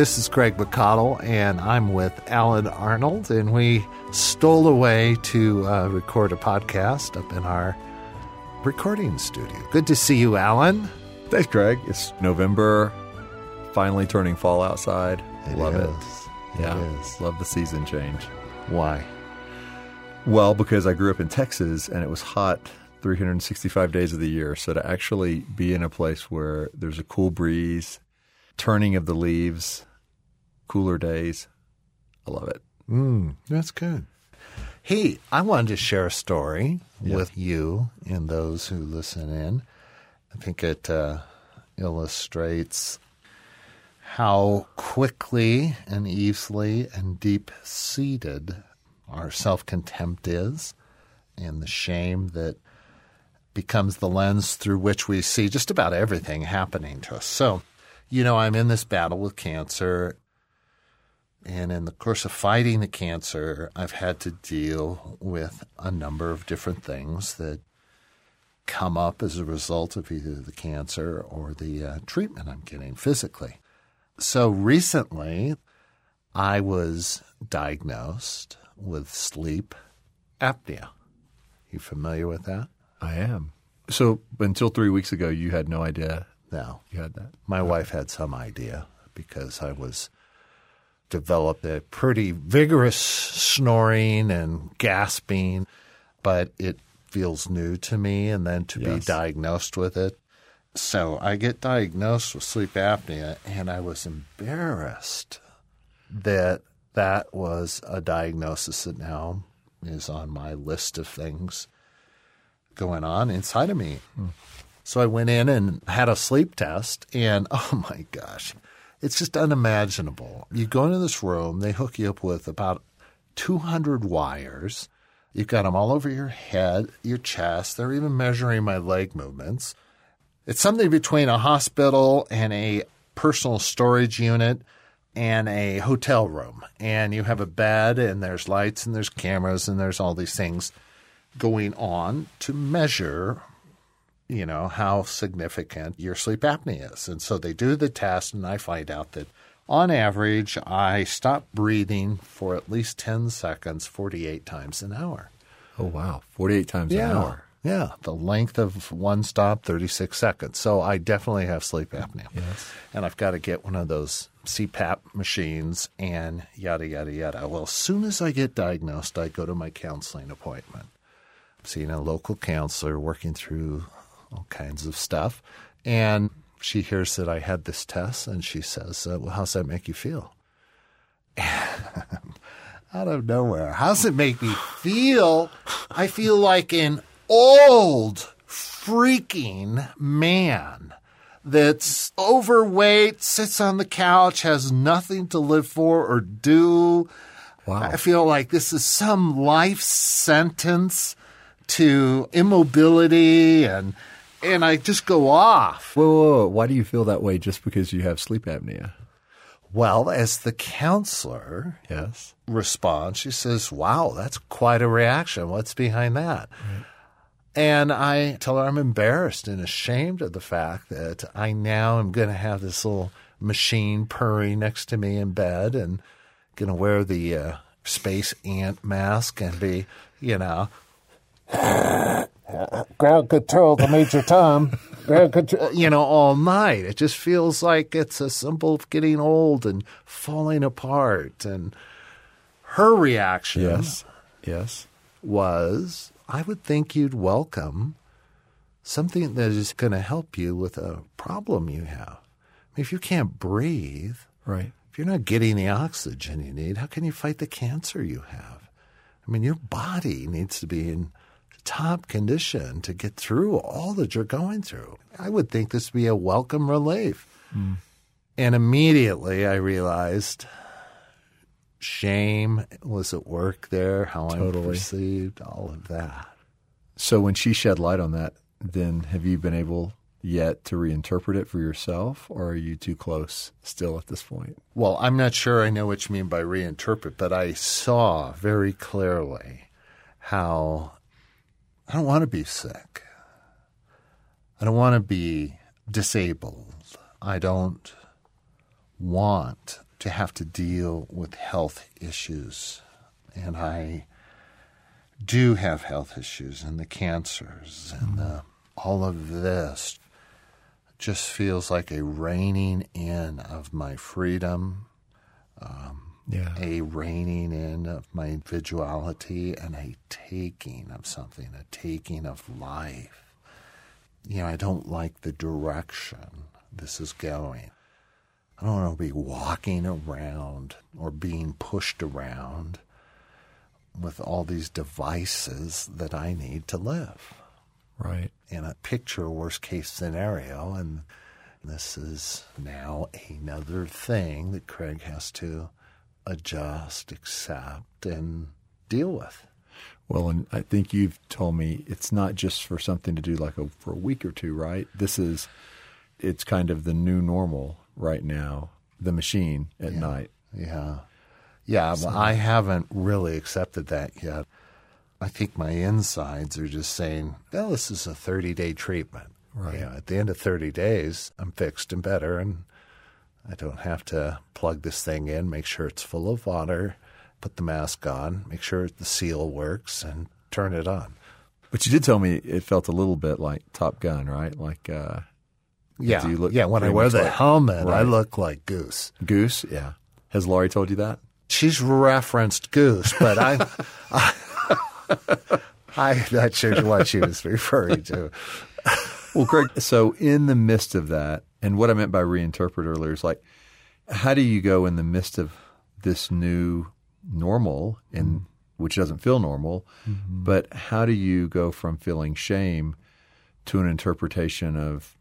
This is Craig McConnell, and I'm with Alan Arnold, and we stole away to uh, record a podcast up in our recording studio. Good to see you, Alan. Thanks, Craig. It's November, finally turning fall outside. It Love is. it. It Yeah, is. love the season change. Why? Well, because I grew up in Texas and it was hot 365 days of the year. So to actually be in a place where there's a cool breeze, turning of the leaves, cooler days, I love it. Mm, that's good. Hey, I wanted to share a story Yeah. with you and those who listen in. I think it uh, illustrates how quickly and easily and deep seated our self contempt is and the shame that becomes the lens through which we see just about everything happening to us. So, you know, I'm in this battle with cancer. And in the course of fighting the cancer, I've had to deal with a number of different things that come up as a result of either the cancer or the uh, treatment I'm getting physically. So recently, I was diagnosed with sleep apnea. You familiar with that? I am. So until three weeks ago, you had no idea No. you had that. My wife had some idea because I was developed a pretty vigorous snoring and gasping, but it feels new to me and then to be diagnosed with it. So I get diagnosed with sleep apnea and I was embarrassed that that was a diagnosis that now is on my list of things going on inside of me. Hmm. So I went in and had a sleep test, and oh my gosh, it's just unimaginable. You go into this room, they hook you up with about 200 wires. You've got them all over your head, your chest. They're even measuring my leg movements. It's something between a hospital and a personal storage unit and a hotel room. And you have a bed, and there's lights, and there's cameras, and there's all these things going on to measure you know, how significant your sleep apnea is. And so they do the test, and I find out that on average, I stop breathing for at least 10 seconds 48 times an hour. Oh, wow. 48 times an hour. Yeah. The length of one stop, 36 seconds. So I definitely have sleep apnea. Yes. And I've got to get one of those CPAP machines and yada, yada, yada. Well, as soon as I get diagnosed, I go to my counseling appointment. I'm seeing a local counselor working through all kinds of stuff. And she hears that I had this test and she says, uh, Well, how's that make you feel? Out of nowhere. How's it make me feel? I feel like an old freaking man that's overweight, sits on the couch, has nothing to live for or do. Wow. I feel like this is some life sentence to immobility and and I just go off. Whoa, whoa, whoa. Why do you feel that way just because you have sleep apnea? Well, as the counselor Yes. responds, she says, Wow, that's quite a reaction. What's behind that? And I tell her I'm embarrassed and ashamed of the fact that I now am going to have this little machine purring next to me in bed and going to wear the uh, space ant mask and be, you know, ground control to Major Tom. Ground control, you know, all night. It just feels like it's a symbol of getting old and falling apart. And her reaction Yes. Yes. was, I would think you'd welcome something that is going to help you with a problem you have. I mean, if you can't breathe, Right. if you're not getting the oxygen you need, how can you fight the cancer you have? I mean, your body needs to be in top condition to get through all that you're going through. I would think this would be a welcome relief. And immediately I realized shame was at work there, how I'm perceived, all of that. So when she shed light on that, then have you been able yet to reinterpret it for yourself, or are you too close still at this point? Well, I'm not sure I know what you mean by reinterpret, but I saw very clearly how I don't want to be sick. I don't want to be disabled. I don't want to have to deal with health issues. And I do have health issues and the cancers and the, all of this just feels like a reining in of my freedom, um, Yeah. a reining in of my individuality, and a taking of something, a taking of life. You know, I don't like the direction this is going. I don't want to be walking around or being pushed around with all these devices that I need to live Right. in a picture worst case scenario and this is now another thing that Craig has to adjust, accept and deal with. Well, and I think you've told me it's not just for something to do like a, for a week or two, right? This is, it's kind of the new normal right now, the machine at night. Yeah. Yeah, but I haven't really accepted that yet. I think my insides are just saying, well, this is a 30 day treatment. Right. You know, at the end of 30 days, I'm fixed and better, and I don't have to plug this thing in, make sure it's full of water, put the mask on, make sure the seal works, and turn it on. But you did tell me it felt a little bit like Top Gun, right? Like uh, Yeah. you look yeah, when I wear the like- helmet, I look like Goose. Goose. Yeah. Has Laurie told you that? She's referenced Goose, but I, I, I'm not sure what she was referring to. Well, Greg, so in the midst of that, and what I meant by reinterpret earlier is like, how do you go in the midst of this new normal, and mm-hmm. which doesn't feel normal, mm-hmm. but how do you go from feeling shame to an interpretation of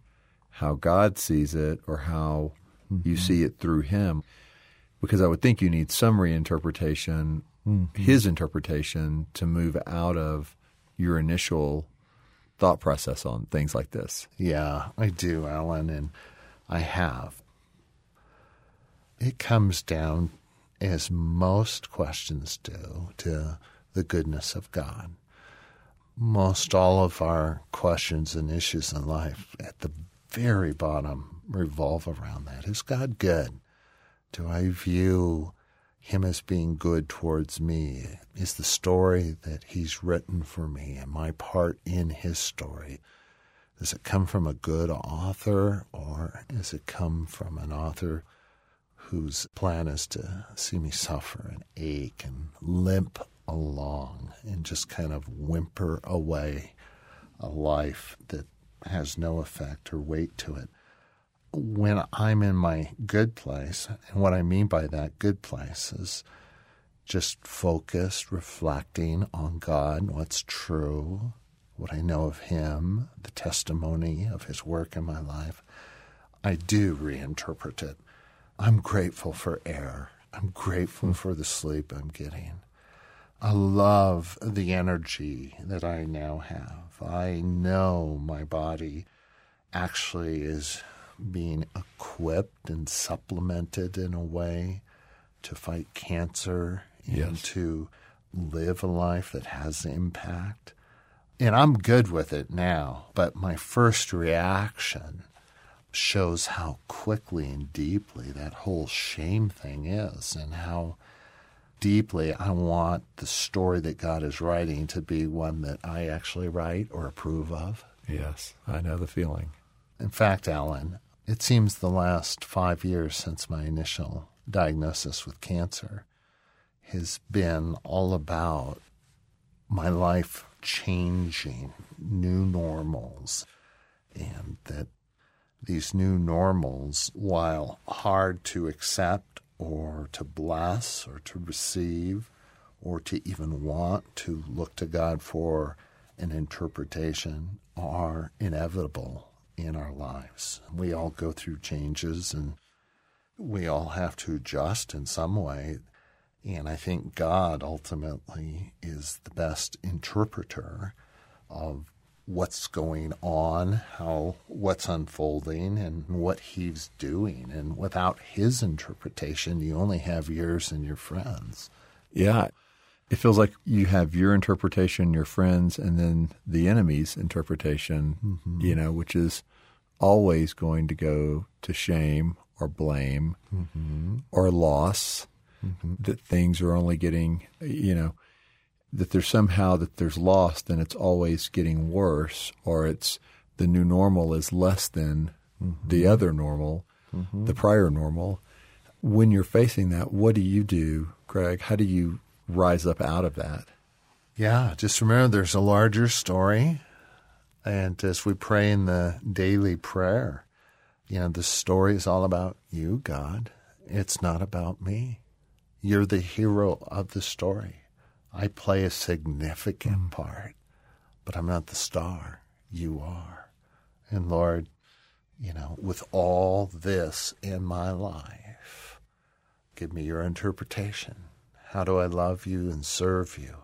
how God sees it or how you mm-hmm. see it through Him? Because I would think you need some reinterpretation, His interpretation, to move out of your initial thought process on things like this. Yeah, I do, Alan, and I have. It comes down, as most questions do, to the goodness of God. Most all of our questions and issues in life at the very bottom revolve around that. Is God good? Do I view him as being good towards me? Is the story that he's written for me and my part in his story does it come from a good author or does it come from an author whose plan is to see me suffer and ache and limp along and just kind of whimper away a life that has no effect or weight to it? When I'm in my good place, and what I mean by that good place is just focused, reflecting on God, what's true, what I know of Him, the testimony of His work in my life, I do reinterpret it. I'm grateful for air. I'm grateful for the sleep I'm getting. I love the energy that I now have. I know my body actually is being equipped and supplemented in a way to fight cancer and Yes. to live a life that has impact. And I'm good with it now, but my first reaction shows how quickly and deeply that whole shame thing is and how deeply I want the story that God is writing to be one that I actually write or approve of. Yes, I know the feeling. In fact, Alan, it seems the last five years since my initial diagnosis with cancer has been all about my life changing, new normals, and that these new normals, while hard to accept or to bless or to receive or to even want to look to God for an interpretation, are inevitable in our lives. We all go through changes and we all have to adjust in some way. And I think God ultimately is the best interpreter of what's going on, how what's unfolding and what he's doing. And without his interpretation, you only have yours and your friends. Yeah. It feels like you have your interpretation, your friends, and then the enemy's interpretation, mm-hmm. you know, which is always going to go to shame or blame mm-hmm. or loss, mm-hmm. that things are only getting, you know, that there's somehow that there's lost and it's always getting worse or it's the new normal is less than the mm-hmm. other normal, the prior normal. When you're facing that, what do you do, Greg? How do you rise up out of that? Yeah, just remember there's a larger story. And as we pray in the daily prayer, you know, the story is all about you, God. It's not about me. You're the hero of the story. I play a significant mm. part, but I'm not the star. You are. And Lord, you know, with all this in my life, give me your interpretation. How do I love you and serve you?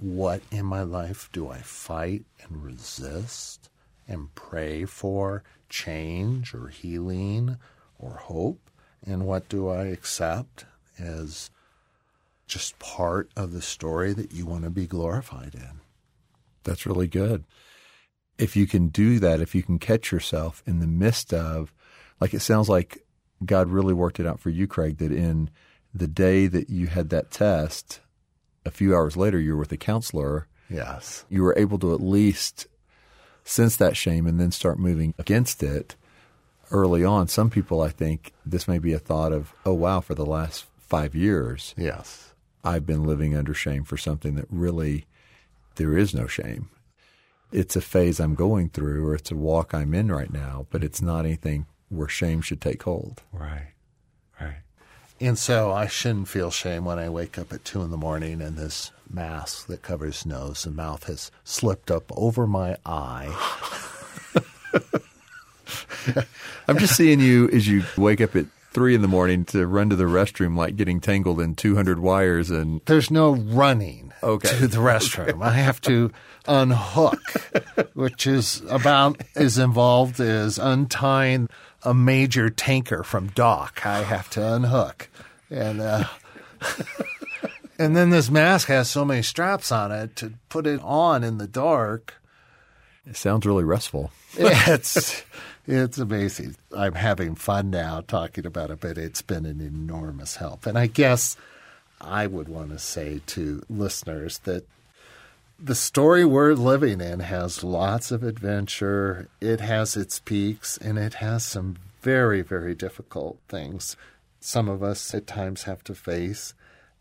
What in my life do I fight and resist and pray for change or healing or hope? And what do I accept as just part of the story that you want to be glorified in? That's really good. If you can do that, if you can catch yourself in the midst of, like it sounds like God really worked it out for you, Craig, that in the day that you had that test, a few hours later, you were with a counselor. Yes. You were able to at least sense that shame and then start moving against it early on. Some people, I think, this may be a thought of, oh, wow, for the last five years, Yes. I've been living under shame for something that really there is no shame. It's a phase I'm going through or it's a walk I'm in right now, but it's not anything where shame should take hold. Right. Right. And so I shouldn't feel shame when I wake up at two in the morning and this mask that covers nose and mouth has slipped up over my eye. I'm just seeing you as you wake up at three in the morning to run to the restroom like getting tangled in 200 wires and There's no running Okay. to the restroom. I have to unhook, which is about as involved as untying a major tanker from dock. I have to unhook. And uh, and then this mask has so many straps on it to put it on in the dark. it sounds really restful. It's it's amazing. I'm having fun now talking about it, but it's been an enormous help. And I guess I would want to say to listeners that the story we're living in has lots of adventure. It has its peaks and it has some very, very difficult things some of us at times have to face.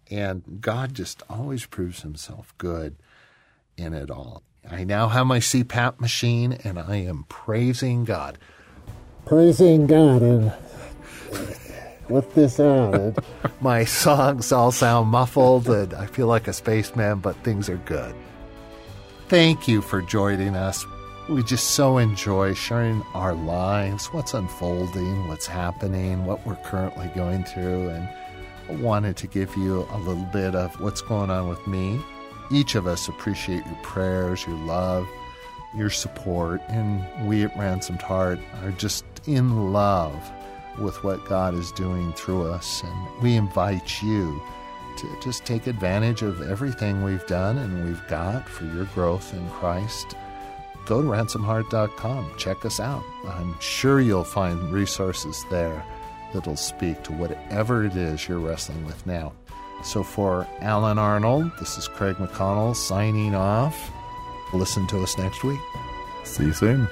And God just always proves himself good in it all. I now have my CPAP machine and I am praising God. Praising God and with this added, my songs all sound muffled and I feel like a spaceman, but things are good. Thank you for joining us. We just so enjoy sharing our lives, what's unfolding, what's happening, what we're currently going through, and I wanted to give you a little bit of what's going on with me. Each of us appreciate your prayers, your love, your support, and we at Ransomed Heart are just in love with what God is doing through us, and we invite you to just take advantage of everything we've done and we've got for your growth in Christ. Go to ransomedheart.com, check us out. I'm sure you'll find resources there that'll speak to whatever it is you're wrestling with now. So for Alan Arnold, this is Craig McConnell signing off. Listen to us next week. See you soon.